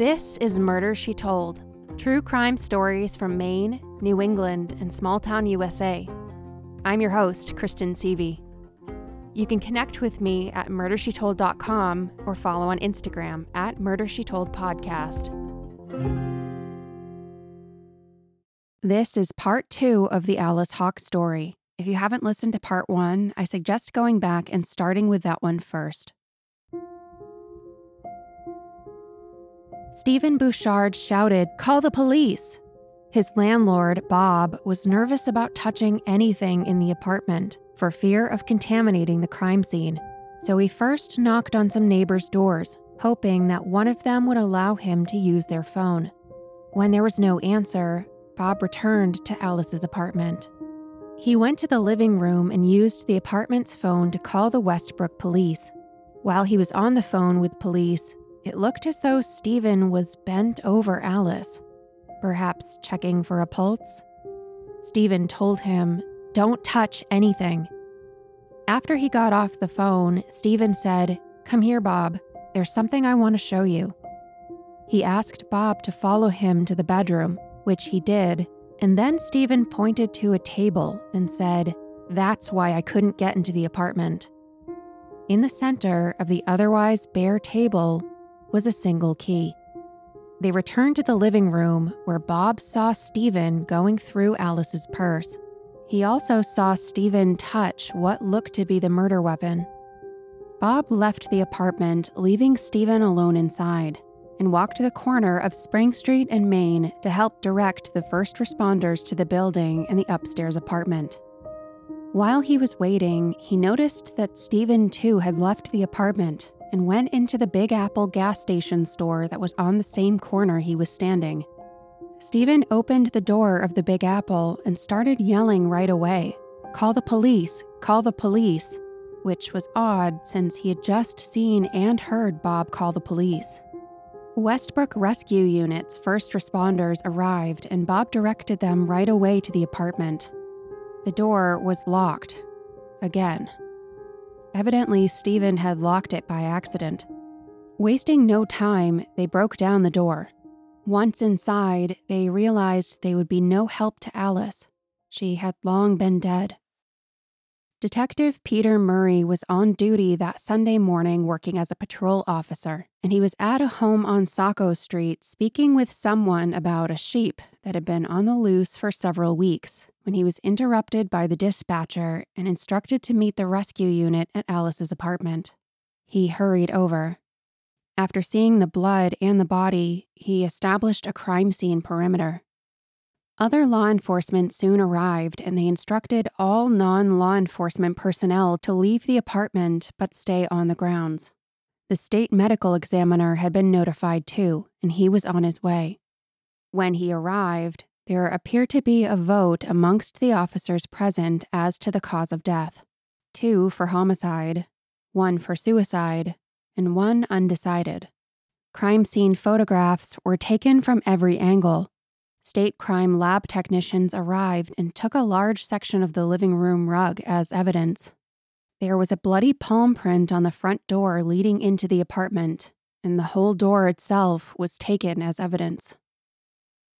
This is Murder She Told true crime stories from Maine, New England, and small town USA. I'm your host, Kristen Seavey. You can connect with me at murdershetold.com or follow on Instagram at murdershetoldpodcast. This is part two of the Alice Hawkes story. If you haven't listened to part one, I suggest going back and starting with that one first. Stephen Bouchard shouted, Call the police! His landlord, Bob, was nervous about touching anything in the apartment for fear of contaminating the crime scene. So he first knocked on some neighbors' doors, hoping that one of them would allow him to use their phone. When there was no answer, Bob returned to Alice's apartment. He went to the living room and used the apartment's phone to call the Westbrook police. While he was on the phone with police, it looked as though Stephen was bent over Alice, perhaps checking for a pulse. Stephen told him, Don't touch anything. After he got off the phone, Stephen said, Come here, Bob. There's something I want to show you. He asked Bob to follow him to the bedroom, which he did, and then Stephen pointed to a table and said, That's why I couldn't get into the apartment. In the center of the otherwise bare table was a single key. They returned to the living room where Bob saw Stephen going through Alice's purse. He also saw Stephen touch what looked to be the murder weapon. Bob left the apartment, leaving Stephen alone inside, and walked to the corner of Spring Street and Main to help direct the first responders to the building and the upstairs apartment. While he was waiting, he noticed that Stephen too had left the apartment and went into the Big Apple gas station store that was on the same corner he was standing. Stephen opened the door of the Big Apple and started yelling right away Call the police! Call the police! Which was odd since he had just seen and heard Bob call the police. Westbrook Rescue Unit's first responders arrived and Bob directed them right away to the apartment. The door was locked. Again. Evidently, Stephen had locked it by accident. Wasting no time, they broke down the door. Once inside, they realized they would be no help to Alice. She had long been dead. Detective Peter Murray was on duty that Sunday morning working as a patrol officer, and he was at a home on Saco Street speaking with someone about a sheep that had been on the loose for several weeks when he was interrupted by the dispatcher and instructed to meet the rescue unit at Alice's apartment. He hurried over. After seeing the blood and the body, he established a crime scene perimeter. Other law enforcement soon arrived and they instructed all non law enforcement personnel to leave the apartment but stay on the grounds. The state medical examiner had been notified too, and he was on his way. When he arrived, there appeared to be a vote amongst the officers present as to the cause of death two for homicide, one for suicide, and one undecided. Crime scene photographs were taken from every angle. State crime lab technicians arrived and took a large section of the living room rug as evidence. There was a bloody palm print on the front door leading into the apartment, and the whole door itself was taken as evidence.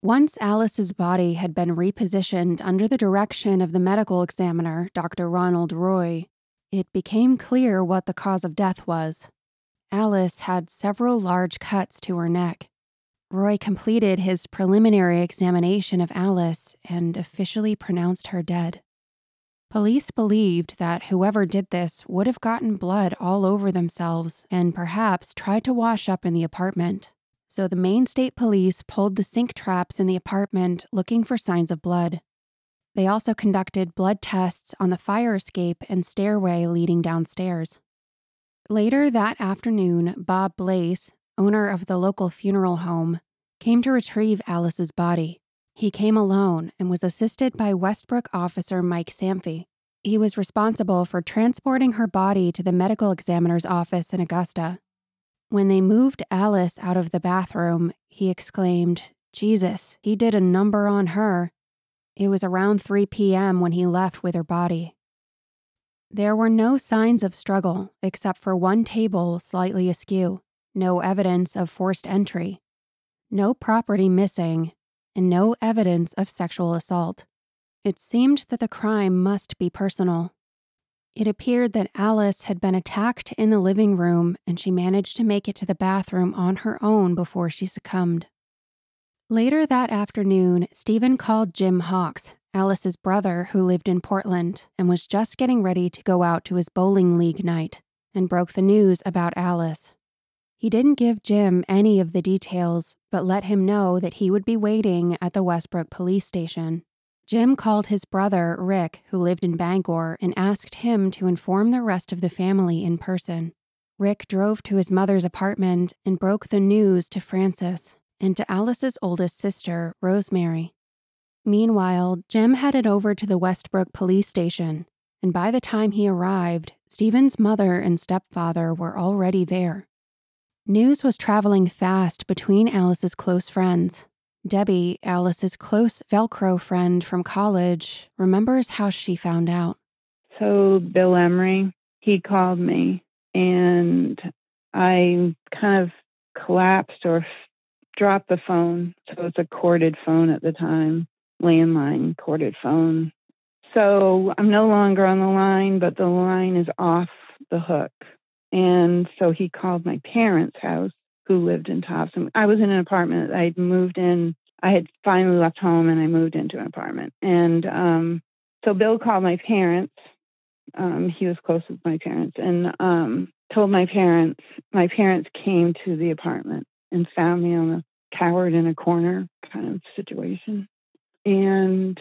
Once Alice's body had been repositioned under the direction of the medical examiner, Dr. Ronald Roy, it became clear what the cause of death was. Alice had several large cuts to her neck. Roy completed his preliminary examination of Alice and officially pronounced her dead. Police believed that whoever did this would have gotten blood all over themselves and perhaps tried to wash up in the apartment so the Maine State Police pulled the sink traps in the apartment looking for signs of blood. They also conducted blood tests on the fire escape and stairway leading downstairs. Later that afternoon, Bob Blaze, owner of the local funeral home, came to retrieve Alice's body. He came alone and was assisted by Westbrook officer Mike Samphy. He was responsible for transporting her body to the medical examiner's office in Augusta when they moved Alice out of the bathroom, he exclaimed, Jesus, he did a number on her. It was around 3 p.m. when he left with her body. There were no signs of struggle except for one table slightly askew, no evidence of forced entry. no property missing, and no evidence of sexual assault. It seemed that the crime must be personal. It appeared that Alice had been attacked in the living room and she managed to make it to the bathroom on her own before she succumbed. Later that afternoon, Stephen called Jim Hawkes, Alice's brother who lived in Portland and was just getting ready to go out to his bowling league night, and broke the news about Alice. He didn't give Jim any of the details, but let him know that he would be waiting at the Westbrook police station. Jim called his brother, Rick, who lived in Bangor, and asked him to inform the rest of the family in person. Rick drove to his mother's apartment and broke the news to Frances and to Alice's oldest sister, Rosemary. Meanwhile, Jim headed over to the Westbrook police station, and by the time he arrived, Stephen's mother and stepfather were already there. News was traveling fast between Alice's close friends. Debbie, Alice's close Velcro friend from college, remembers how she found out. So, Bill Emery, he called me, and I kind of collapsed or dropped the phone. So, it's a corded phone at the time, landline corded phone. So, I'm no longer on the line, but the line is off the hook. And so he called my parents' house, who lived in Topsham. I was in an apartment. I'd moved in. I had finally left home and I moved into an apartment. And um, so Bill called my parents. Um, he was close with my parents and um, told my parents. My parents came to the apartment and found me on a cowered in a corner kind of situation. And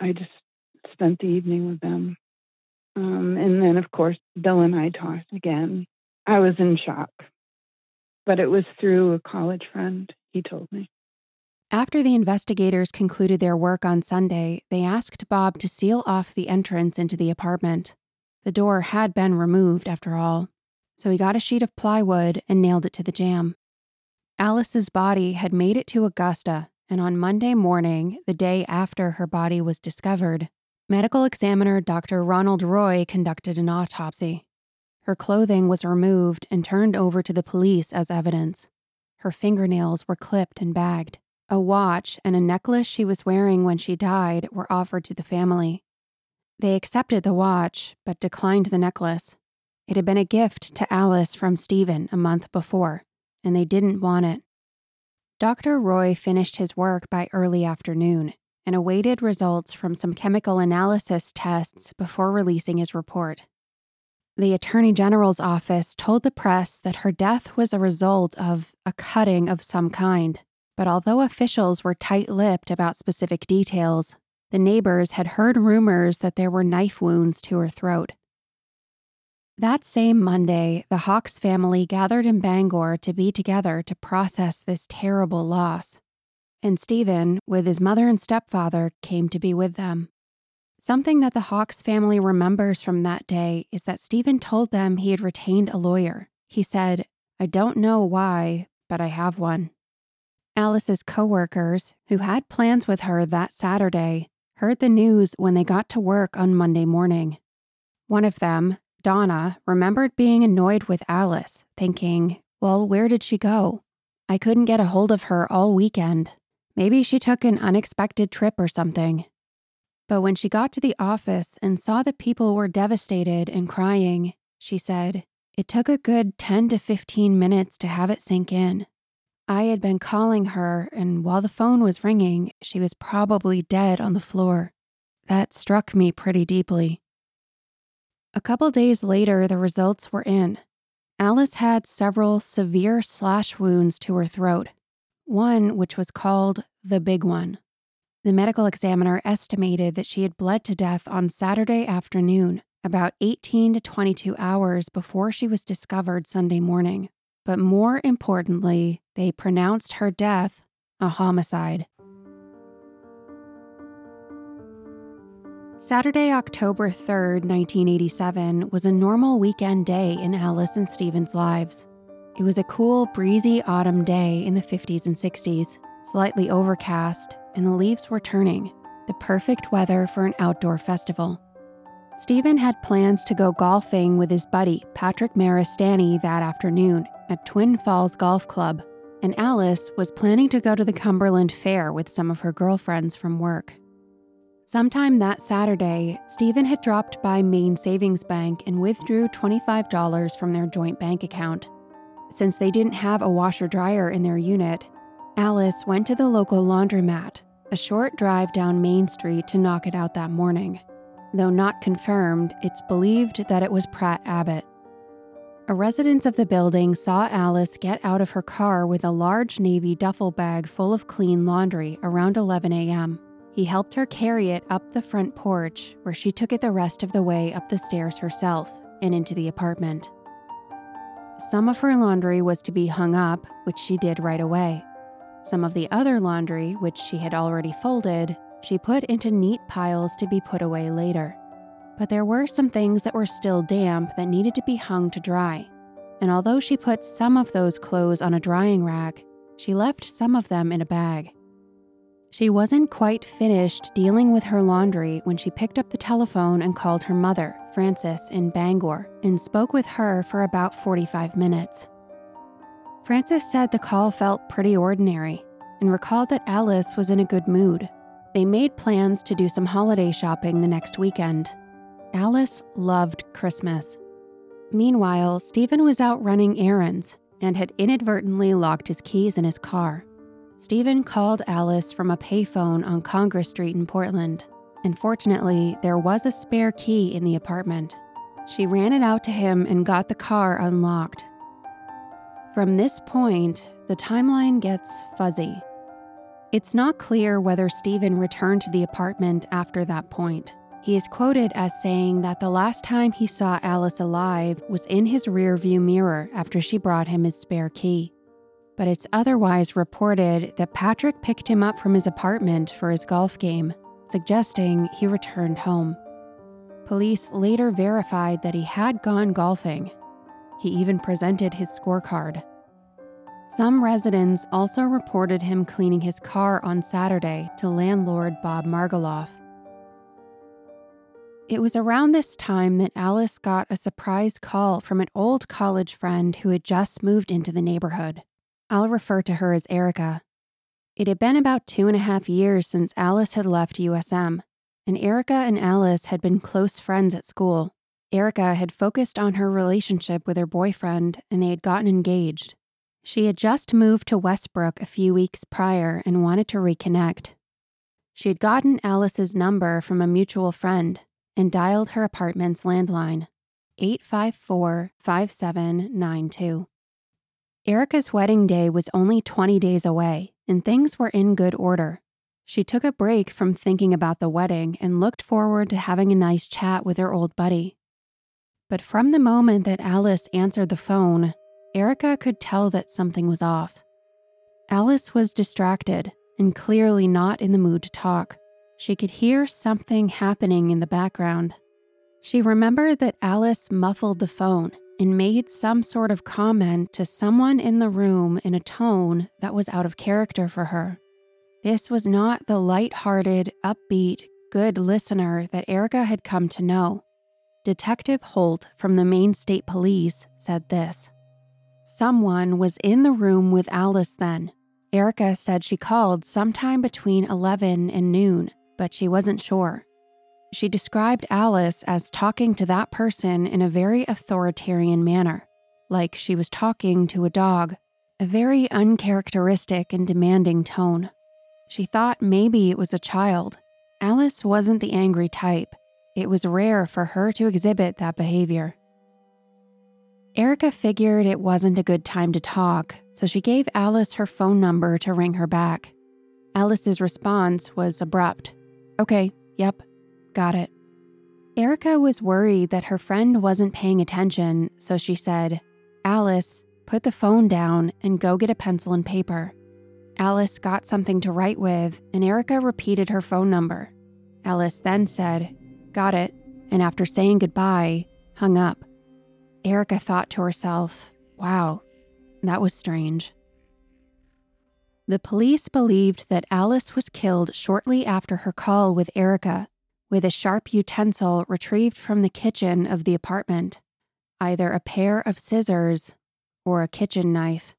I just spent the evening with them. Um, and then, of course, Bill and I talked again. I was in shock, but it was through a college friend, he told me. After the investigators concluded their work on Sunday, they asked Bob to seal off the entrance into the apartment. The door had been removed, after all, so he got a sheet of plywood and nailed it to the jamb. Alice's body had made it to Augusta, and on Monday morning, the day after her body was discovered, Medical examiner Dr. Ronald Roy conducted an autopsy. Her clothing was removed and turned over to the police as evidence. Her fingernails were clipped and bagged. A watch and a necklace she was wearing when she died were offered to the family. They accepted the watch, but declined the necklace. It had been a gift to Alice from Stephen a month before, and they didn't want it. Dr. Roy finished his work by early afternoon and awaited results from some chemical analysis tests before releasing his report. The Attorney General's office told the press that her death was a result of a cutting of some kind, but although officials were tight lipped about specific details, the neighbors had heard rumors that there were knife wounds to her throat. That same Monday, the Hawkes family gathered in Bangor to be together to process this terrible loss and Stephen, with his mother and stepfather, came to be with them. Something that the Hawkes family remembers from that day is that Stephen told them he had retained a lawyer. He said, I don't know why, but I have one. Alice's coworkers, who had plans with her that Saturday, heard the news when they got to work on Monday morning. One of them, Donna, remembered being annoyed with Alice, thinking, Well, where did she go? I couldn't get a hold of her all weekend. Maybe she took an unexpected trip or something. But when she got to the office and saw that people were devastated and crying, she said, It took a good 10 to 15 minutes to have it sink in. I had been calling her, and while the phone was ringing, she was probably dead on the floor. That struck me pretty deeply. A couple days later, the results were in. Alice had several severe slash wounds to her throat, one which was called the Big One. The medical examiner estimated that she had bled to death on Saturday afternoon, about 18 to 22 hours before she was discovered Sunday morning. But more importantly, they pronounced her death a homicide. Saturday, October 3rd, 1987, was a normal weekend day in Alice and Stephen's lives. It was a cool, breezy autumn day in the 50s and 60s, slightly overcast, and the leaves were turning, the perfect weather for an outdoor festival. Stephen had plans to go golfing with his buddy, Patrick Maristani, that afternoon at Twin Falls Golf Club. and Alice was planning to go to the Cumberland Fair with some of her girlfriends from work. Sometime that Saturday, Stephen had dropped by Maine Savings Bank and withdrew $25 from their joint bank account. Since they didn't have a washer dryer in their unit, Alice went to the local laundromat, a short drive down Main Street, to knock it out that morning. Though not confirmed, it's believed that it was Pratt Abbott. A resident of the building saw Alice get out of her car with a large navy duffel bag full of clean laundry around 11 a.m. He helped her carry it up the front porch, where she took it the rest of the way up the stairs herself and into the apartment. Some of her laundry was to be hung up, which she did right away. Some of the other laundry, which she had already folded, she put into neat piles to be put away later. But there were some things that were still damp that needed to be hung to dry. And although she put some of those clothes on a drying rack, she left some of them in a bag. She wasn't quite finished dealing with her laundry when she picked up the telephone and called her mother, Frances, in Bangor, and spoke with her for about 45 minutes. Frances said the call felt pretty ordinary and recalled that Alice was in a good mood. They made plans to do some holiday shopping the next weekend. Alice loved Christmas. Meanwhile, Stephen was out running errands and had inadvertently locked his keys in his car. Stephen called Alice from a payphone on Congress Street in Portland, and fortunately, there was a spare key in the apartment. She ran it out to him and got the car unlocked. From this point, the timeline gets fuzzy. It's not clear whether Stephen returned to the apartment after that point. He is quoted as saying that the last time he saw Alice alive was in his rearview mirror after she brought him his spare key. But it's otherwise reported that Patrick picked him up from his apartment for his golf game, suggesting he returned home. Police later verified that he had gone golfing he even presented his scorecard. Some residents also reported him cleaning his car on Saturday to landlord Bob Margoloff. It was around this time that Alice got a surprise call from an old college friend who had just moved into the neighborhood. I'll refer to her as Erica. It had been about two and a half years since Alice had left USM, and Erica and Alice had been close friends at school. Erica had focused on her relationship with her boyfriend and they had gotten engaged. She had just moved to Westbrook a few weeks prior and wanted to reconnect. She had gotten Alice's number from a mutual friend and dialed her apartment's landline 854 5792. Erica's wedding day was only 20 days away, and things were in good order. She took a break from thinking about the wedding and looked forward to having a nice chat with her old buddy. But from the moment that Alice answered the phone, Erica could tell that something was off. Alice was distracted and clearly not in the mood to talk. She could hear something happening in the background. She remembered that Alice muffled the phone and made some sort of comment to someone in the room in a tone that was out of character for her. This was not the light-hearted, upbeat, good listener that Erica had come to know. Detective Holt from the Maine State Police said this Someone was in the room with Alice then. Erica said she called sometime between 11 and noon, but she wasn't sure. She described Alice as talking to that person in a very authoritarian manner, like she was talking to a dog, a very uncharacteristic and demanding tone. She thought maybe it was a child. Alice wasn't the angry type. It was rare for her to exhibit that behavior. Erica figured it wasn't a good time to talk, so she gave Alice her phone number to ring her back. Alice's response was abrupt. Okay, yep, got it. Erica was worried that her friend wasn't paying attention, so she said, Alice, put the phone down and go get a pencil and paper. Alice got something to write with, and Erica repeated her phone number. Alice then said, got it, and after saying goodbye, hung up. Erica thought to herself, wow, that was strange. The police believed that Alice was killed shortly after her call with Erica with a sharp utensil retrieved from the kitchen of the apartment, either a pair of scissors or a kitchen knife.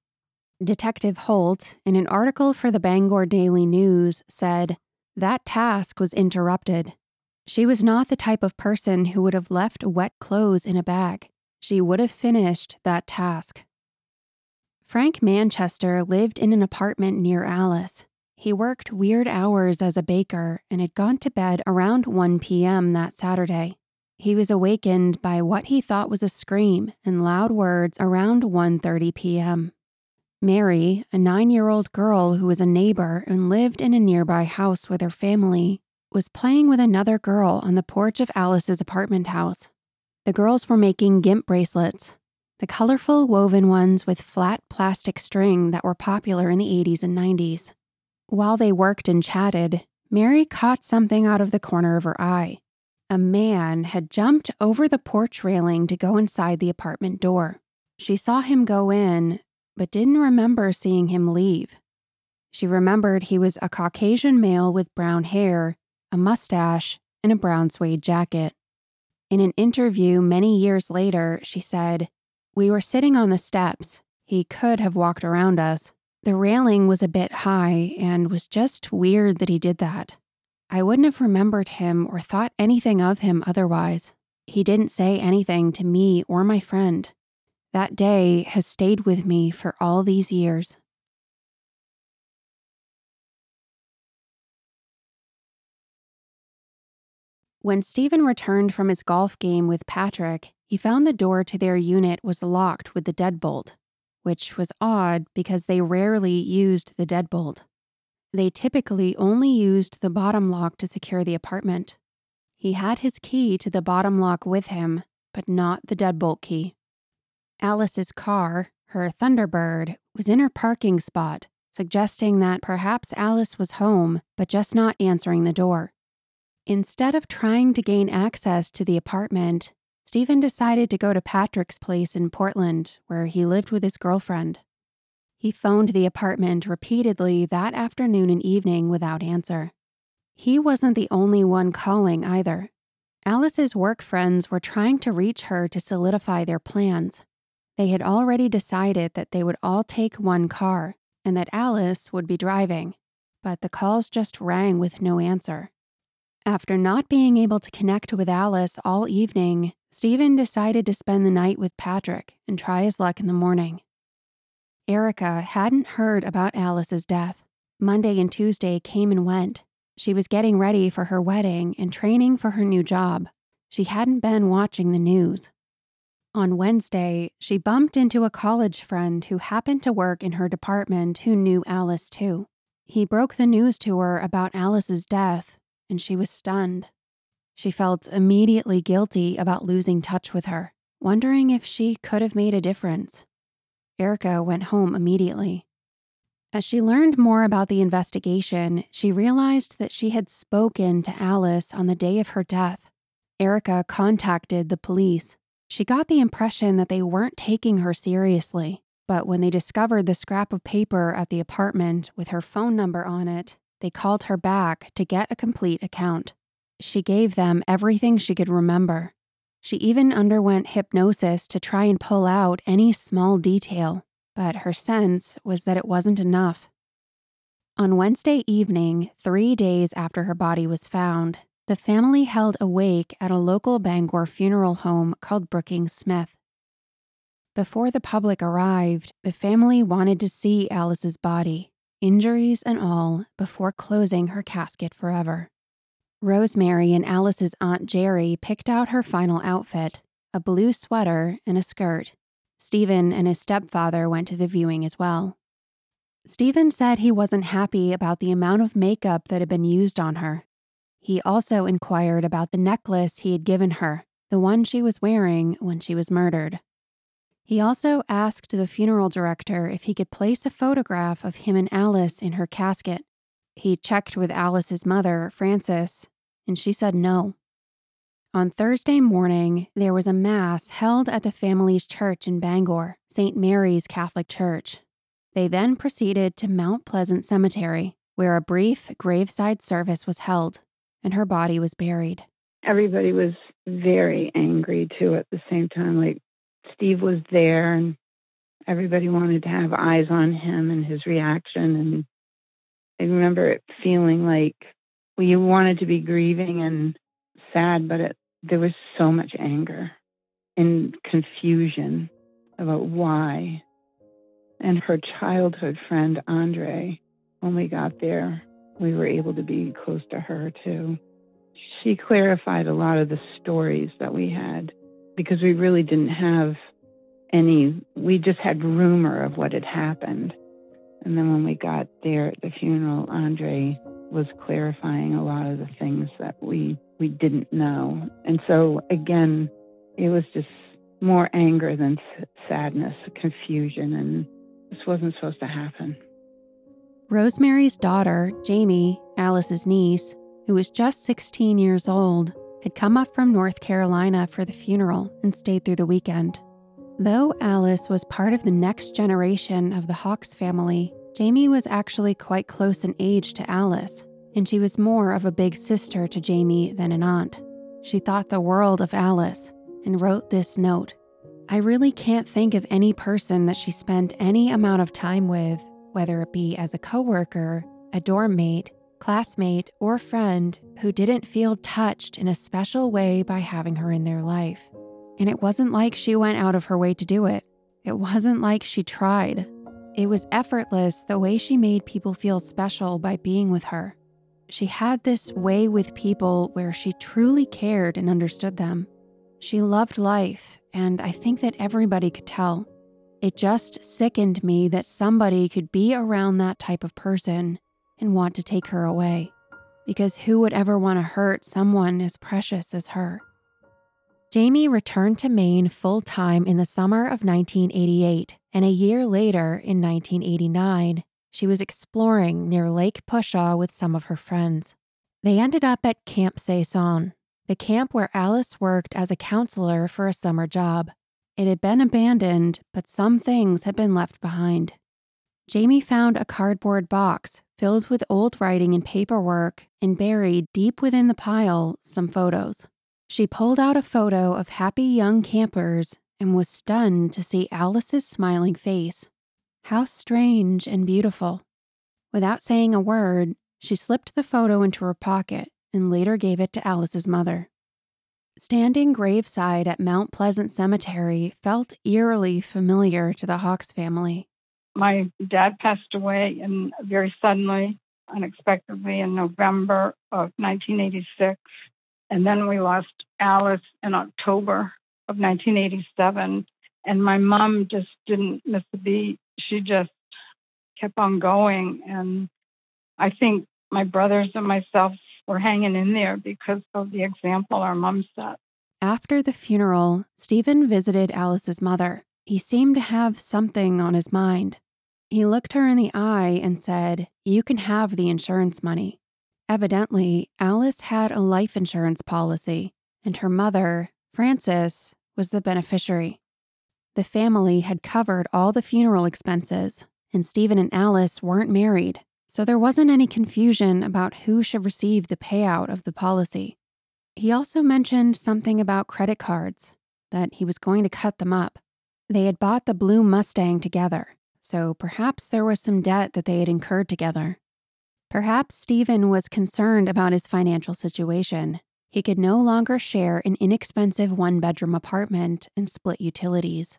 Detective Holt, in an article for the Bangor Daily News, said that task was interrupted. She was not the type of person who would have left wet clothes in a bag. She would have finished that task. Frank Manchester lived in an apartment near Alice. He worked weird hours as a baker and had gone to bed around 1 p.m. that Saturday. He was awakened by what he thought was a scream and loud words around 1:30 p.m. Mary, a 9-year-old girl who was a neighbor and lived in a nearby house with her family, was playing with another girl on the porch of Alice's apartment house. The girls were making GIMP bracelets, the colorful woven ones with flat plastic string that were popular in the 80s and 90s. While they worked and chatted, Mary caught something out of the corner of her eye. A man had jumped over the porch railing to go inside the apartment door. She saw him go in, but didn't remember seeing him leave. She remembered he was a Caucasian male with brown hair, a mustache, and a brown suede jacket. In an interview many years later, she said, We were sitting on the steps. He could have walked around us. The railing was a bit high and was just weird that he did that. I wouldn't have remembered him or thought anything of him otherwise. He didn't say anything to me or my friend. That day has stayed with me for all these years. When Stephen returned from his golf game with Patrick, he found the door to their unit was locked with the deadbolt, which was odd because they rarely used the deadbolt. They typically only used the bottom lock to secure the apartment. He had his key to the bottom lock with him, but not the deadbolt key. Alice's car, her Thunderbird, was in her parking spot, suggesting that perhaps Alice was home, but just not answering the door. Instead of trying to gain access to the apartment, Stephen decided to go to Patrick's place in Portland, where he lived with his girlfriend. He phoned the apartment repeatedly that afternoon and evening without answer. He wasn't the only one calling either. Alice's work friends were trying to reach her to solidify their plans. They had already decided that they would all take one car and that Alice would be driving, but the calls just rang with no answer. After not being able to connect with Alice all evening, Stephen decided to spend the night with Patrick and try his luck in the morning. Erica hadn't heard about Alice's death. Monday and Tuesday came and went. She was getting ready for her wedding and training for her new job. She hadn't been watching the news. On Wednesday, she bumped into a college friend who happened to work in her department who knew Alice too. He broke the news to her about Alice's death, and she was stunned. She felt immediately guilty about losing touch with her, wondering if she could have made a difference. Erica went home immediately. As she learned more about the investigation, she realized that she had spoken to Alice on the day of her death. Erica contacted the police. She got the impression that they weren't taking her seriously, but when they discovered the scrap of paper at the apartment with her phone number on it, they called her back to get a complete account. She gave them everything she could remember. She even underwent hypnosis to try and pull out any small detail, but her sense was that it wasn't enough. On Wednesday evening, three days after her body was found, the family held a wake at a local Bangor funeral home called Brookings Smith. Before the public arrived, the family wanted to see Alice's body, injuries and all, before closing her casket forever. Rosemary and Alice's Aunt Jerry picked out her final outfit a blue sweater and a skirt. Stephen and his stepfather went to the viewing as well. Stephen said he wasn't happy about the amount of makeup that had been used on her. He also inquired about the necklace he had given her, the one she was wearing when she was murdered. He also asked the funeral director if he could place a photograph of him and Alice in her casket. He checked with Alice's mother, Frances, and she said no. On Thursday morning, there was a Mass held at the family's church in Bangor, St. Mary's Catholic Church. They then proceeded to Mount Pleasant Cemetery, where a brief graveside service was held, and her body was buried. Everybody was very angry too at the same time. Like Steve was there, and everybody wanted to have eyes on him and his reaction. And I remember it feeling like we wanted to be grieving and sad, but it, there was so much anger and confusion about why. And her childhood friend, Andre, when we got there, we were able to be close to her too. She clarified a lot of the stories that we had because we really didn't have any, we just had rumor of what had happened. And then when we got there at the funeral, Andre was clarifying a lot of the things that we we didn't know. And so again, it was just more anger than sadness, confusion, and this wasn't supposed to happen. Rosemary's daughter, Jamie, Alice's niece, who was just 16 years old, had come up from North Carolina for the funeral and stayed through the weekend. Though Alice was part of the next generation of the Hawkes family, Jamie was actually quite close in age to Alice, and she was more of a big sister to Jamie than an aunt. She thought the world of Alice and wrote this note I really can't think of any person that she spent any amount of time with, whether it be as a coworker, a dorm mate, classmate, or friend, who didn't feel touched in a special way by having her in their life. And it wasn't like she went out of her way to do it. It wasn't like she tried. It was effortless the way she made people feel special by being with her. She had this way with people where she truly cared and understood them. She loved life, and I think that everybody could tell. It just sickened me that somebody could be around that type of person and want to take her away. Because who would ever want to hurt someone as precious as her? Jamie returned to Maine full time in the summer of 1988, and a year later, in 1989, she was exploring near Lake Pushaw with some of her friends. They ended up at Camp Saison, the camp where Alice worked as a counselor for a summer job. It had been abandoned, but some things had been left behind. Jamie found a cardboard box filled with old writing and paperwork, and buried deep within the pile some photos. She pulled out a photo of happy young campers and was stunned to see Alice's smiling face. How strange and beautiful. Without saying a word, she slipped the photo into her pocket and later gave it to Alice's mother. Standing graveside at Mount Pleasant Cemetery felt eerily familiar to the Hawkes family. My dad passed away and very suddenly, unexpectedly in November of 1986. And then we lost Alice in October of 1987. And my mom just didn't miss a beat. She just kept on going. And I think my brothers and myself were hanging in there because of the example our mom set. After the funeral, Stephen visited Alice's mother. He seemed to have something on his mind. He looked her in the eye and said, You can have the insurance money. Evidently, Alice had a life insurance policy, and her mother, Frances, was the beneficiary. The family had covered all the funeral expenses, and Stephen and Alice weren't married, so there wasn't any confusion about who should receive the payout of the policy. He also mentioned something about credit cards, that he was going to cut them up. They had bought the blue Mustang together, so perhaps there was some debt that they had incurred together. Perhaps Stephen was concerned about his financial situation. He could no longer share an inexpensive one bedroom apartment and split utilities.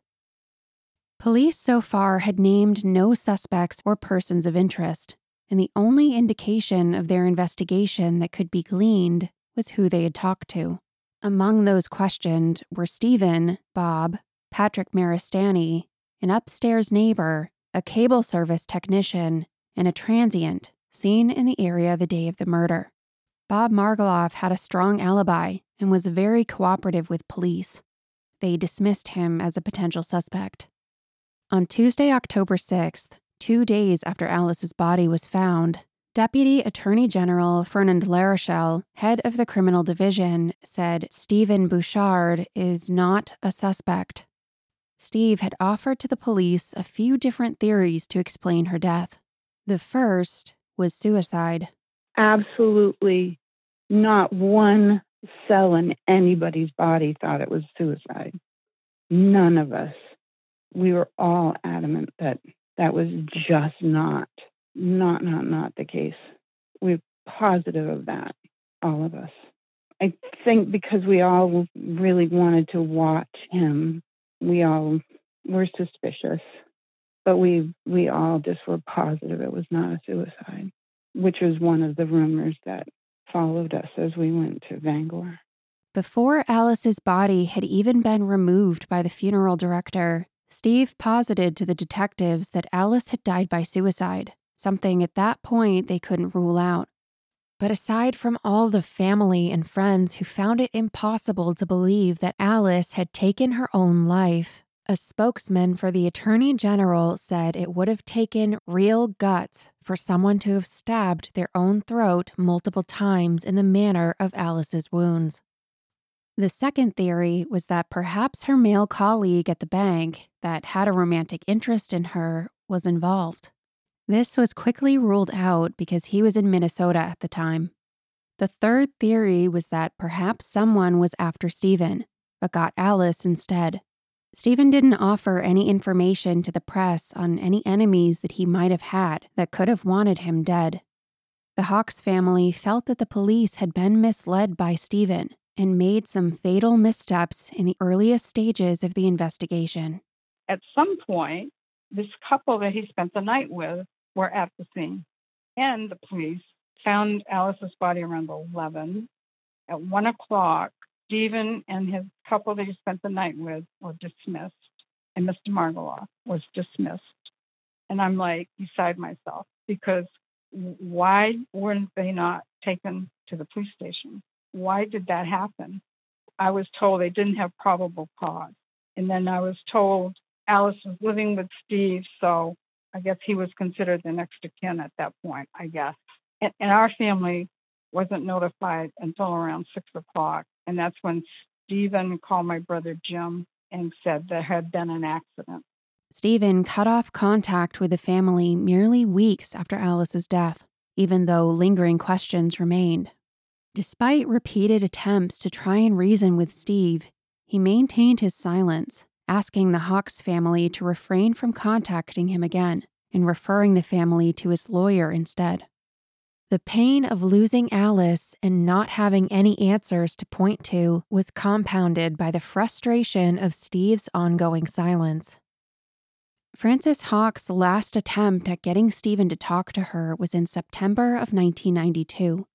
Police so far had named no suspects or persons of interest, and the only indication of their investigation that could be gleaned was who they had talked to. Among those questioned were Stephen, Bob, Patrick Maristani, an upstairs neighbor, a cable service technician, and a transient seen in the area the day of the murder. Bob Margoloff had a strong alibi and was very cooperative with police. They dismissed him as a potential suspect. On Tuesday, October 6th, two days after Alice's body was found, Deputy Attorney General Fernand Larochelle, head of the criminal division, said Stephen Bouchard is not a suspect. Steve had offered to the police a few different theories to explain her death. The first was suicide. Absolutely not one cell in anybody's body thought it was suicide. None of us. we were all adamant that that was just not, not, not, not the case. We're positive of that, all of us. I think because we all really wanted to watch him, we all were suspicious, but we we all just were positive it was not a suicide, which was one of the rumors that followed us as we went to Bangor. Before Alice's body had even been removed by the funeral director, Steve posited to the detectives that Alice had died by suicide, something at that point they couldn't rule out. But aside from all the family and friends who found it impossible to believe that Alice had taken her own life, a spokesman for the Attorney General said it would have taken real guts for someone to have stabbed their own throat multiple times in the manner of Alice's wounds. The second theory was that perhaps her male colleague at the bank that had a romantic interest in her was involved. This was quickly ruled out because he was in Minnesota at the time. The third theory was that perhaps someone was after Stephen, but got Alice instead. Stephen didn't offer any information to the press on any enemies that he might have had that could have wanted him dead. The Hawkes family felt that the police had been misled by Stephen and made some fatal missteps in the earliest stages of the investigation. At some point, this couple that he spent the night with were at the scene, and the police found Alice's body around 11. At 1 o'clock, Stephen and his couple that he spent the night with were dismissed, and Mr. Margoloff was dismissed. And I'm like beside myself because why weren't they not taken to the police station? why did that happen? I was told they didn't have probable cause. And then I was told Alice was living with Steve, so I guess he was considered the next of kin at that point, I guess. And, and our family wasn't notified until around six o'clock. And that's when Stephen called my brother Jim and said there had been an accident. Stephen cut off contact with the family merely weeks after Alice's death, even though lingering questions remained. Despite repeated attempts to try and reason with Steve, he maintained his silence, asking the Hawkes family to refrain from contacting him again and referring the family to his lawyer instead. The pain of losing Alice and not having any answers to point to was compounded by the frustration of Steve's ongoing silence. Frances Hawkes' last attempt at getting Stephen to talk to her was in September of 1992.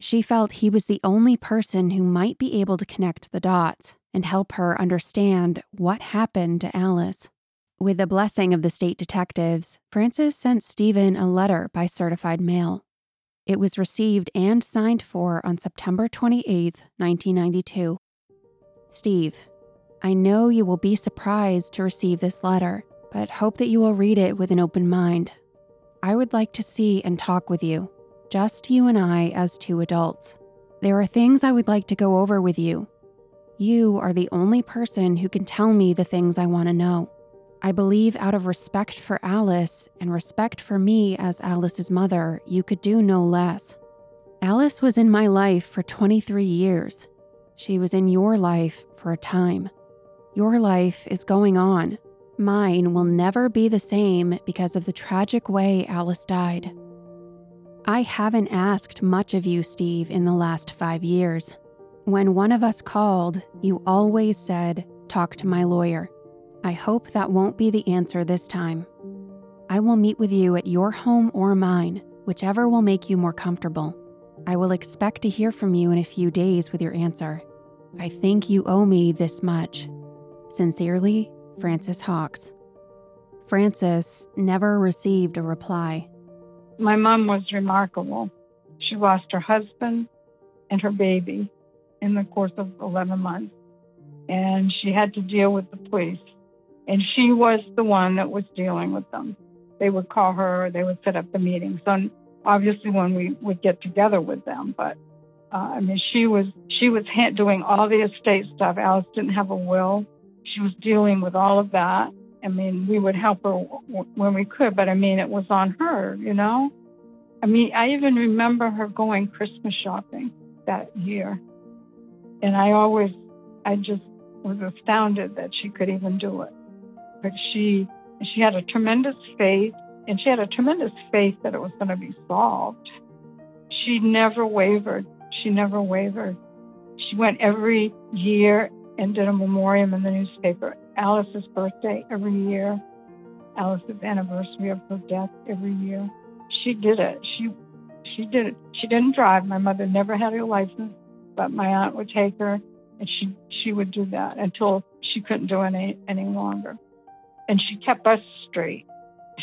She felt he was the only person who might be able to connect the dots and help her understand what happened to Alice. With the blessing of the state detectives, Frances sent Stephen a letter by certified mail. It was received and signed for on September 28, 1992. Steve, I know you will be surprised to receive this letter, but hope that you will read it with an open mind. I would like to see and talk with you just you and I as two adults. There are things I would like to go over with you. You are the only person who can tell me the things I want to know. I believe, out of respect for Alice and respect for me as Alice's mother, you could do no less. Alice was in my life for 23 years. She was in your life for a time. Your life is going on. Mine will never be the same because of the tragic way Alice died. I haven't asked much of you, Steve, in the last five years. When one of us called, you always said, Talk to my lawyer. I hope that won't be the answer this time. I will meet with you at your home or mine, whichever will make you more comfortable. I will expect to hear from you in a few days with your answer. I think you owe me this much. Sincerely, Frances Hawkes. Frances never received a reply. My mom was remarkable. She lost her husband and her baby in the course of 11 months, and she had to deal with the police. And she was the one that was dealing with them. They would call her, they would set up the meetings. So obviously, when we would get together with them, but uh, I mean, she was she was doing all the estate stuff. Alice didn't have a will. She was dealing with all of that, I mean, we would help her when we could, but I mean, it was on her, you know? I mean, I even remember her going Christmas shopping that year. And I always, I just was astounded that she could even do it. but she she had a tremendous faith, and she had a tremendous faith that it was going to be solved. She never wavered. She never wavered. She went every year and did a memoriam in the newspaper. Alice's birthday every year, Alice's anniversary of her death every year. She did it. She she did it. She didn't drive. My mother never had a license, but my aunt would take her, and she she would do that until she couldn't do any any longer. And she kept us straight.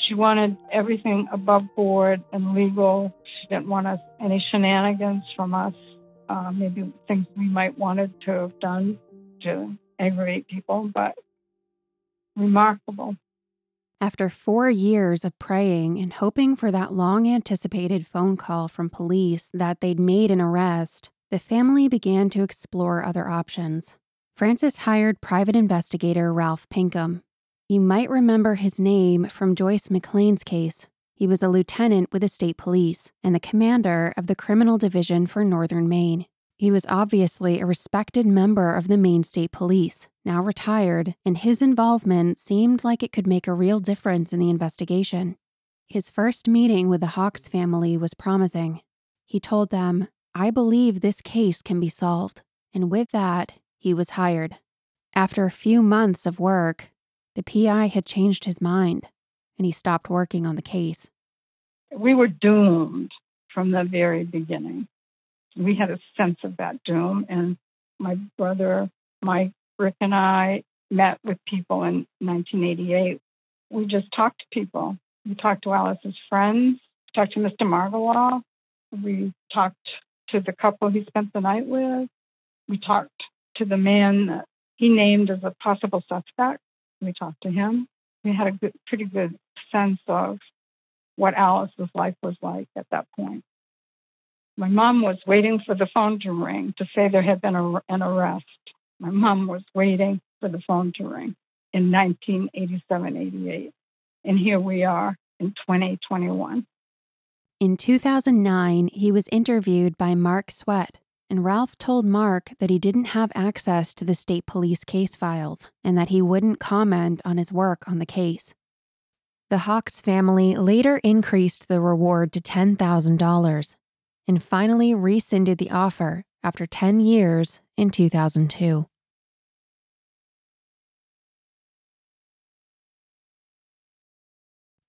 She wanted everything above board and legal. She didn't want us any shenanigans from us. Uh, maybe things we might wanted to have done to aggravate people, but remarkable. After four years of praying and hoping for that long anticipated phone call from police that they'd made an arrest, the family began to explore other options. Frances hired private investigator Ralph Pinkham. You might remember his name from Joyce McLean's case. He was a lieutenant with the state police and the commander of the criminal division for northern Maine. He was obviously a respected member of the Maine State Police, now retired, and his involvement seemed like it could make a real difference in the investigation. His first meeting with the Hawkes family was promising. He told them, I believe this case can be solved. And with that, he was hired. After a few months of work, the PI had changed his mind and he stopped working on the case. We were doomed from the very beginning. We had a sense of that doom, and my brother, Mike, Rick, and I met with people in 1988. We just talked to people. We talked to Alice's friends, talked to Mr. Margoloff. We talked to the couple he spent the night with. We talked to the man that he named as a possible suspect. We talked to him. We had a good, pretty good sense of what Alice's life was like at that point. My mom was waiting for the phone to ring to say there had been a, an arrest. My mom was waiting for the phone to ring in 1987 88. And here we are in 2021. In 2009, he was interviewed by Mark Sweat, and Ralph told Mark that he didn't have access to the state police case files and that he wouldn't comment on his work on the case. The Hawkes family later increased the reward to $10,000 and finally rescinded the offer after 10 years in 2002.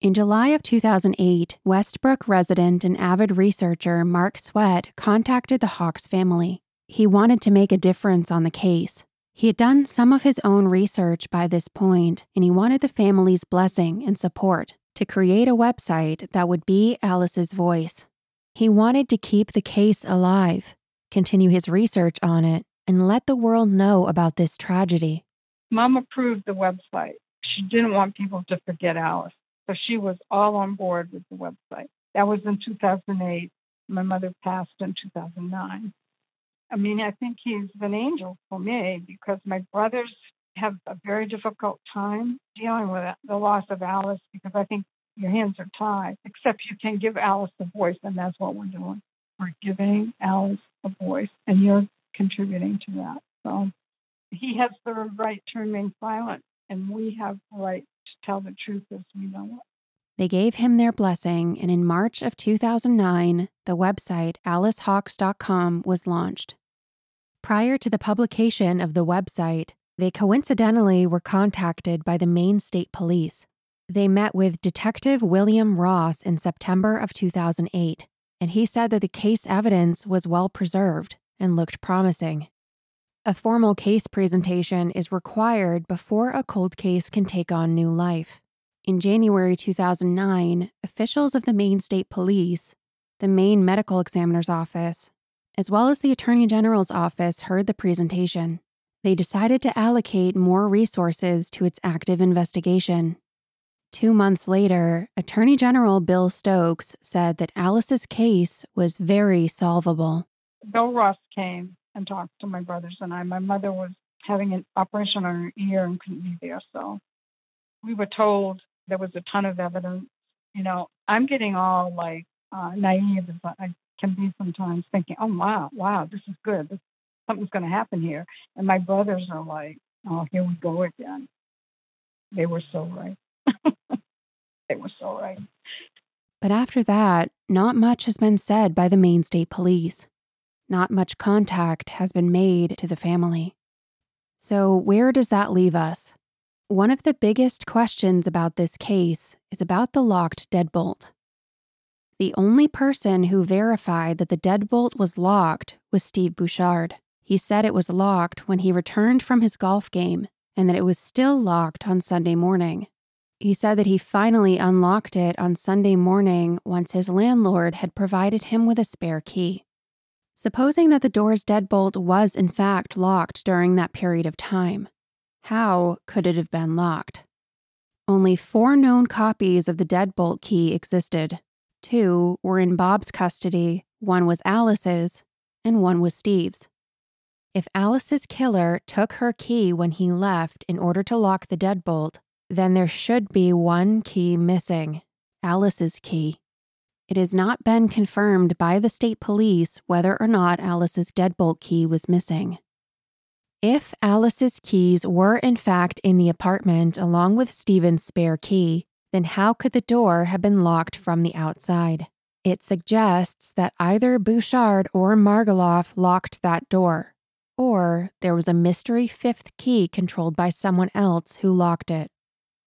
In July of 2008, Westbrook resident and avid researcher Mark Sweat contacted the Hawkes family. He wanted to make a difference on the case. He had done some of his own research by this point, and he wanted the family's blessing and support to create a website that would be Alice's voice. He wanted to keep the case alive, continue his research on it, and let the world know about this tragedy. Mom approved the website. She didn't want people to forget Alice. So she was all on board with the website. That was in 2008. My mother passed in 2009. I mean, I think he's an angel for me because my brothers have a very difficult time dealing with the loss of Alice because I think your hands are tied, except you can give Alice a voice, and that's what we're doing. We're giving Alice a voice, and you're contributing to that. So he has the right to remain silent, and we have the right tell the truth as we know it. They gave him their blessing, and in March of 2009, the website alicehawkes.com was launched. Prior to the publication of the website, they coincidentally were contacted by the Maine State Police. They met with Detective William Ross in September of 2008, and he said that the case evidence was well preserved and looked promising. A formal case presentation is required before a cold case can take on new life. In January 2009, officials of the Maine State Police, the Maine Medical Examiner's Office, as well as the Attorney General's office heard the presentation. They decided to allocate more resources to its active investigation. Two months later, Attorney General Bill Stokes said that Alice's case was very solvable. Bill Ross came and talked to my brothers and I. My mother was having an operation on her ear and couldn't be there. So we were told there was a ton of evidence. You know, I'm getting all like uh, naive as I can be sometimes, thinking, "Oh wow, wow, this is good. This, something's going to happen here." And my brothers are like, "Oh, here we go again." They were so right. they were so right. But after that, not much has been said by the Maine State Police. Not much contact has been made to the family. So, where does that leave us? One of the biggest questions about this case is about the locked deadbolt. The only person who verified that the deadbolt was locked was Steve Bouchard. He said it was locked when he returned from his golf game and that it was still locked on Sunday morning. He said that he finally unlocked it on Sunday morning once his landlord had provided him with a spare key. Supposing that the door's deadbolt was in fact locked during that period of time, how could it have been locked? Only four known copies of the deadbolt key existed. Two were in Bob's custody, one was Alice's, and one was Steve's. If Alice's killer took her key when he left in order to lock the deadbolt, then there should be one key missing Alice's key. It has not been confirmed by the state police whether or not Alice's deadbolt key was missing. If Alice's keys were in fact in the apartment along with Steven's spare key, then how could the door have been locked from the outside? It suggests that either Bouchard or Margoloff locked that door, or there was a mystery fifth key controlled by someone else who locked it.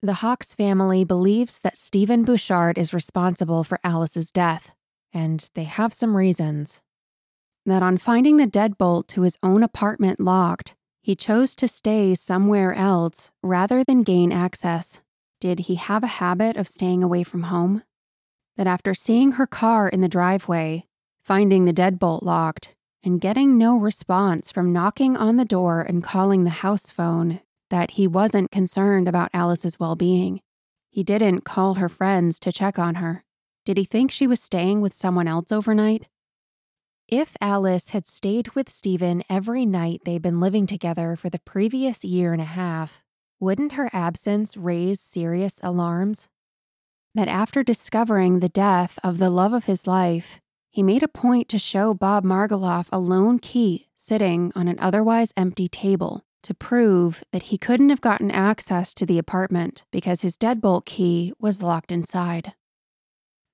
The Hawkes family believes that Stephen Bouchard is responsible for Alice's death, and they have some reasons. That on finding the deadbolt to his own apartment locked, he chose to stay somewhere else rather than gain access. Did he have a habit of staying away from home? That after seeing her car in the driveway, finding the deadbolt locked, and getting no response from knocking on the door and calling the house phone, that he wasn't concerned about Alice's well being. He didn't call her friends to check on her. Did he think she was staying with someone else overnight? If Alice had stayed with Stephen every night they'd been living together for the previous year and a half, wouldn't her absence raise serious alarms? That after discovering the death of the love of his life, he made a point to show Bob Margoloff a lone key sitting on an otherwise empty table to prove that he couldn't have gotten access to the apartment because his deadbolt key was locked inside.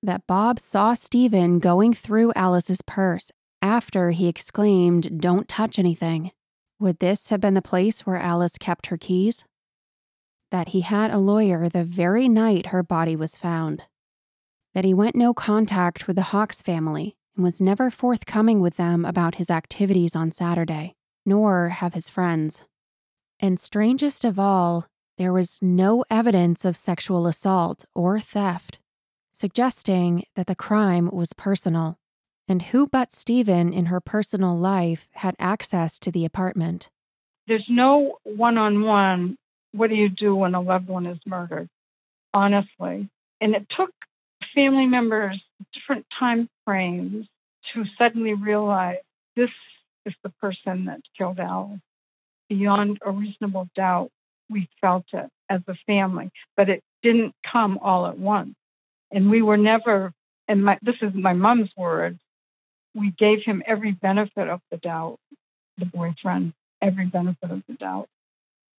That Bob saw Stephen going through Alice's purse after he exclaimed, Don't touch anything. Would this have been the place where Alice kept her keys? that he had a lawyer the very night her body was found, that he went no contact with the Hawkes family and was never forthcoming with them about his activities on Saturday, nor have his friends. And strangest of all, there was no evidence of sexual assault or theft, suggesting that the crime was personal. And who but Stephen in her personal life had access to the apartment? There's no one on one what do you do when a loved one is murdered? Honestly. And it took family members different time frames to suddenly realize this is the person that killed Alice. Beyond a reasonable doubt, we felt it as a family, but it didn't come all at once. And we were never, and my, this is my mom's words, we gave him every benefit of the doubt, the boyfriend, every benefit of the doubt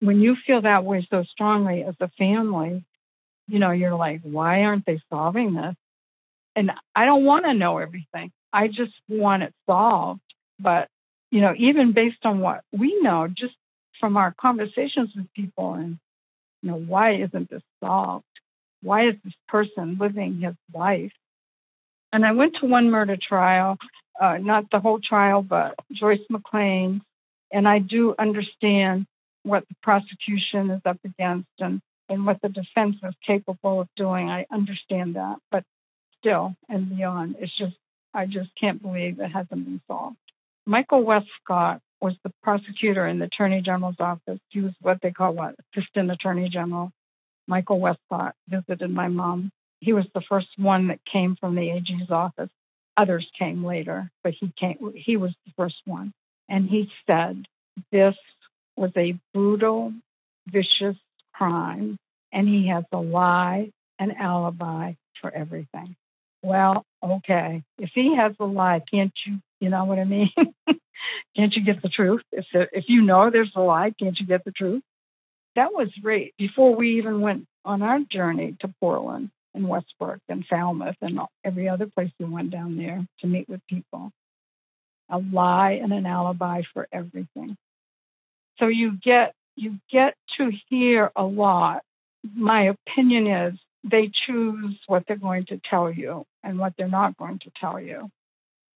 when you feel that way so strongly as a family, you know, you're like, why aren't they solving this? And I don't want to know everything. I just want it solved. But, you know, even based on what we know, just from our conversations with people and, you know, why isn't this solved? Why is this person living his life? And I went to one murder trial, uh, not the whole trial, but Joyce McLean. And I do understand what the prosecution is up against and, and what the defense is capable of doing. I understand that, but still and beyond, it's just, I just can't believe it hasn't been solved. Michael Westcott was the prosecutor in the Attorney General's office. He was what they call what Assistant Attorney General. Michael Westcott visited my mom. He was the first one that came from the AG's office. Others came later, but he came. He was the first one, and he said this was a brutal, vicious crime, and he has a lie, an alibi for everything. Well, okay. If he has a lie, can't you, you know what I mean? can't you get the truth? If, there, if you know there's a lie, can't you get the truth? that was right before we even went on our journey to Portland and Westbrook and Falmouth and every other place we went down there to meet with people. A lie and an alibi for everything. So you get you get to hear a lot. My opinion is they choose what they're going to tell you and what they're not going to tell you.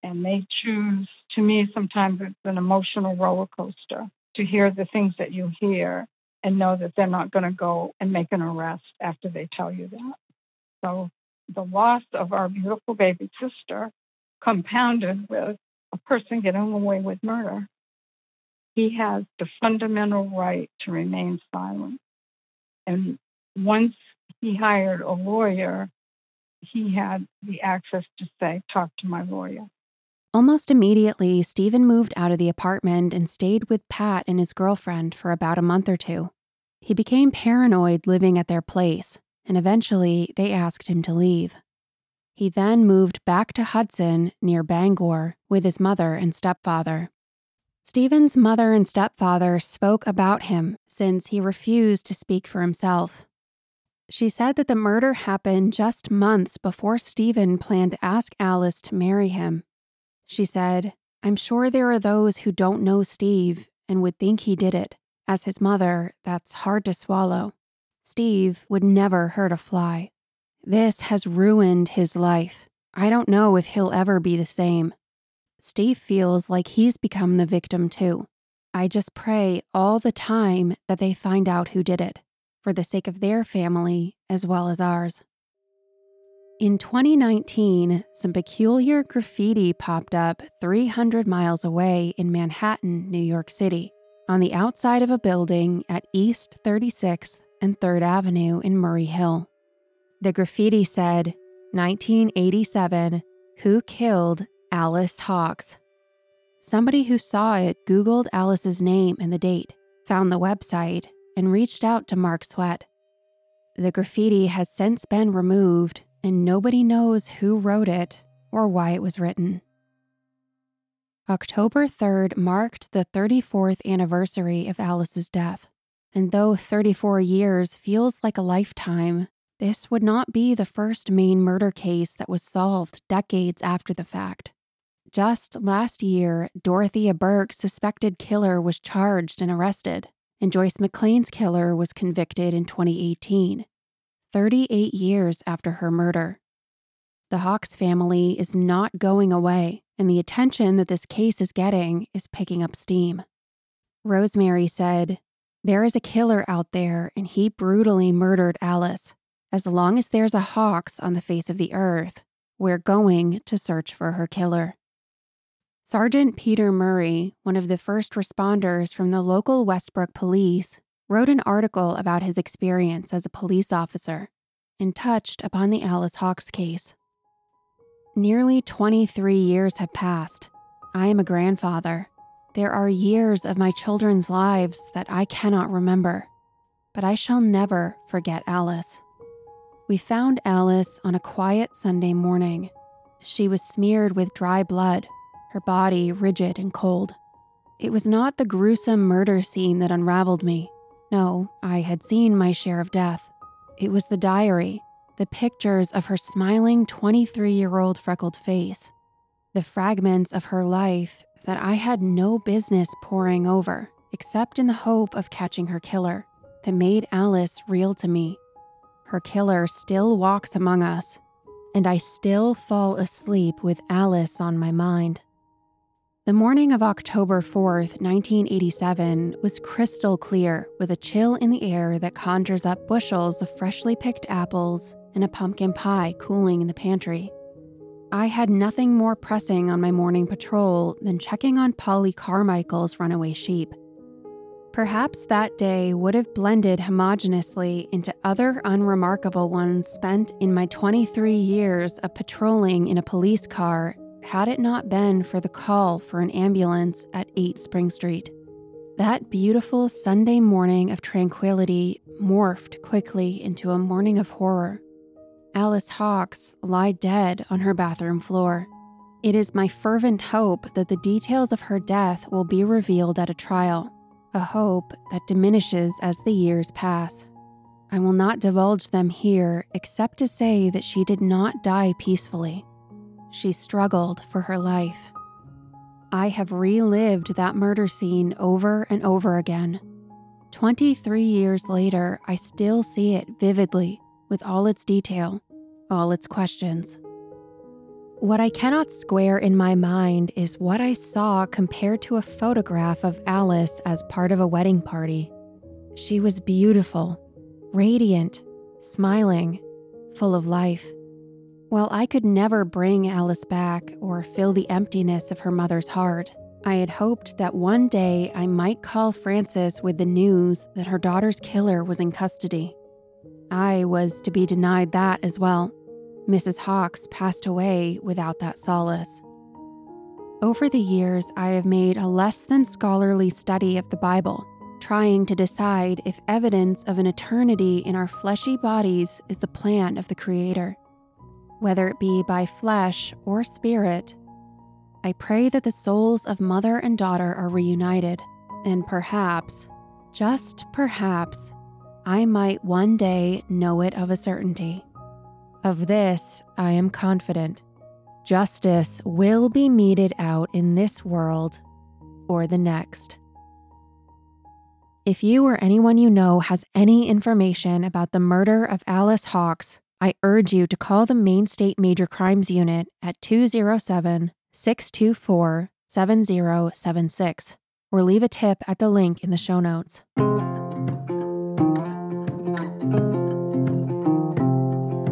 And they choose, to me, sometimes it's an emotional roller coaster to hear the things that you hear and know that they're not going to go and make an arrest after they tell you that. So the loss of our beautiful baby sister compounded with a person getting away with murder. He has the fundamental right to remain silent. And once he hired a lawyer, he had the access to say, talk to my lawyer. Almost immediately, Stephen moved out of the apartment and stayed with Pat and his girlfriend for about a month or two. He became paranoid living at their place, and eventually they asked him to leave. He then moved back to Hudson near Bangor with his mother and stepfather. Stephen's mother and stepfather spoke about him since he refused to speak for himself. She said that the murder happened just months before Stephen planned to ask Alice to marry him. She said, I'm sure there are those who don't know Steve and would think he did it. As his mother, that's hard to swallow. Steve would never hurt a fly. This has ruined his life. I don't know if he'll ever be the same. Steve feels like he's become the victim too. I just pray all the time that they find out who did it for the sake of their family as well as ours. In 2019, some peculiar graffiti popped up 300 miles away in Manhattan, New York City, on the outside of a building at East 36th and 3rd Avenue in Murray Hill. The graffiti said, 1987, Who Killed Alice Hawkes? Somebody who saw it Googled Alice's name and the date, found the website, and reached out to Mark Sweat. The graffiti has since been removed, and nobody knows who wrote it or why it was written. October 3rd marked the 34th anniversary of Alice's death, and though 34 years feels like a lifetime, this would not be the first Maine murder case that was solved decades after the fact. Just last year, Dorothea Burke's suspected killer was charged and arrested and Joyce McLean's killer was convicted in 2018, 38 years after her murder. The Hawkes family is not going away, and the attention that this case is getting is picking up steam. Rosemary said, There is a killer out there, and he brutally murdered Alice. As long as there's a Hawkes on the face of the earth, we're going to search for her killer. Sergeant Peter Murray, one of the first responders from the local Westbrook police, wrote an article about his experience as a police officer and touched upon the Alice Hawkes case. Nearly 23 years have passed. I am a grandfather. There are years of my children's lives that I cannot remember, but I shall never forget Alice. We found Alice on a quiet Sunday morning. She was smeared with dry blood her body rigid and cold. It was not the gruesome murder scene that unraveled me. No, I had seen my share of death. It was the diary, the pictures of her smiling 23 year old freckled face, the fragments of her life that I had no business poring over, except in the hope of catching her killer, that made Alice real to me. Her killer still walks among us, and I still fall asleep with Alice on my mind. The morning of October 4th, 1987, was crystal clear with a chill in the air that conjures up bushels of freshly picked apples and a pumpkin pie cooling in the pantry. I had nothing more pressing on my morning patrol than checking on Polly Carmichael's runaway sheep. Perhaps that day would have blended homogeneously into other unremarkable ones spent in my 23 years of patrolling in a police car had it not been for the call for an ambulance at 8 Spring Street. That beautiful Sunday morning of tranquility morphed quickly into a morning of horror. Alice Hawkes lie dead on her bathroom floor. It is my fervent hope that the details of her death will be revealed at a trial, a hope that diminishes as the years pass. I will not divulge them here except to say that she did not die peacefully. She struggled for her life. I have relived that murder scene over and over again. 23 years later, I still see it vividly, with all its detail, all its questions. What I cannot square in my mind is what I saw compared to a photograph of Alice as part of a wedding party. She was beautiful, radiant, smiling, full of life. While I could never bring Alice back or fill the emptiness of her mother's heart, I had hoped that one day I might call Frances with the news that her daughter's killer was in custody. I was to be denied that as well. Mrs. Hawkes passed away without that solace. Over the years, I have made a less than scholarly study of the Bible, trying to decide if evidence of an eternity in our fleshy bodies is the plan of the Creator. Whether it be by flesh or spirit, I pray that the souls of mother and daughter are reunited, and perhaps, just perhaps, I might one day know it of a certainty. Of this, I am confident. Justice will be meted out in this world or the next. If you or anyone you know has any information about the murder of Alice Hawkes, I urge you to call the Maine State Major Crimes Unit at 207 624 7076 or leave a tip at the link in the show notes.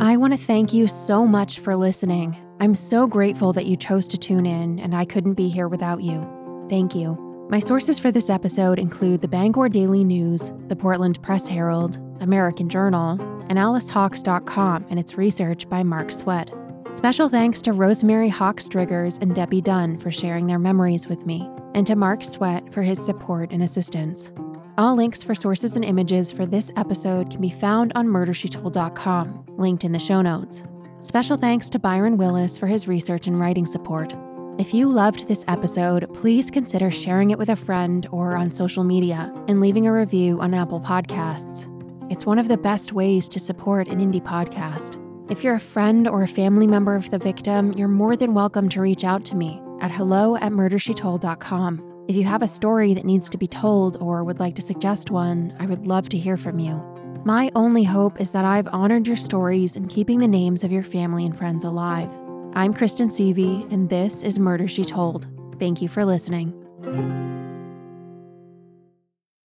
I want to thank you so much for listening. I'm so grateful that you chose to tune in, and I couldn't be here without you. Thank you. My sources for this episode include the Bangor Daily News, the Portland Press Herald, American Journal, and AliceHawkes.com and its research by Mark Sweat. Special thanks to Rosemary Hawkes Driggers and Debbie Dunn for sharing their memories with me, and to Mark Sweat for his support and assistance. All links for sources and images for this episode can be found on murdershetold.com, linked in the show notes. Special thanks to Byron Willis for his research and writing support. If you loved this episode, please consider sharing it with a friend or on social media and leaving a review on Apple Podcasts. It's one of the best ways to support an indie podcast. If you're a friend or a family member of the victim, you're more than welcome to reach out to me at hello at murdershetold.com. If you have a story that needs to be told or would like to suggest one, I would love to hear from you. My only hope is that I've honored your stories in keeping the names of your family and friends alive. I'm Kristen Seavey, and this is Murder She Told. Thank you for listening.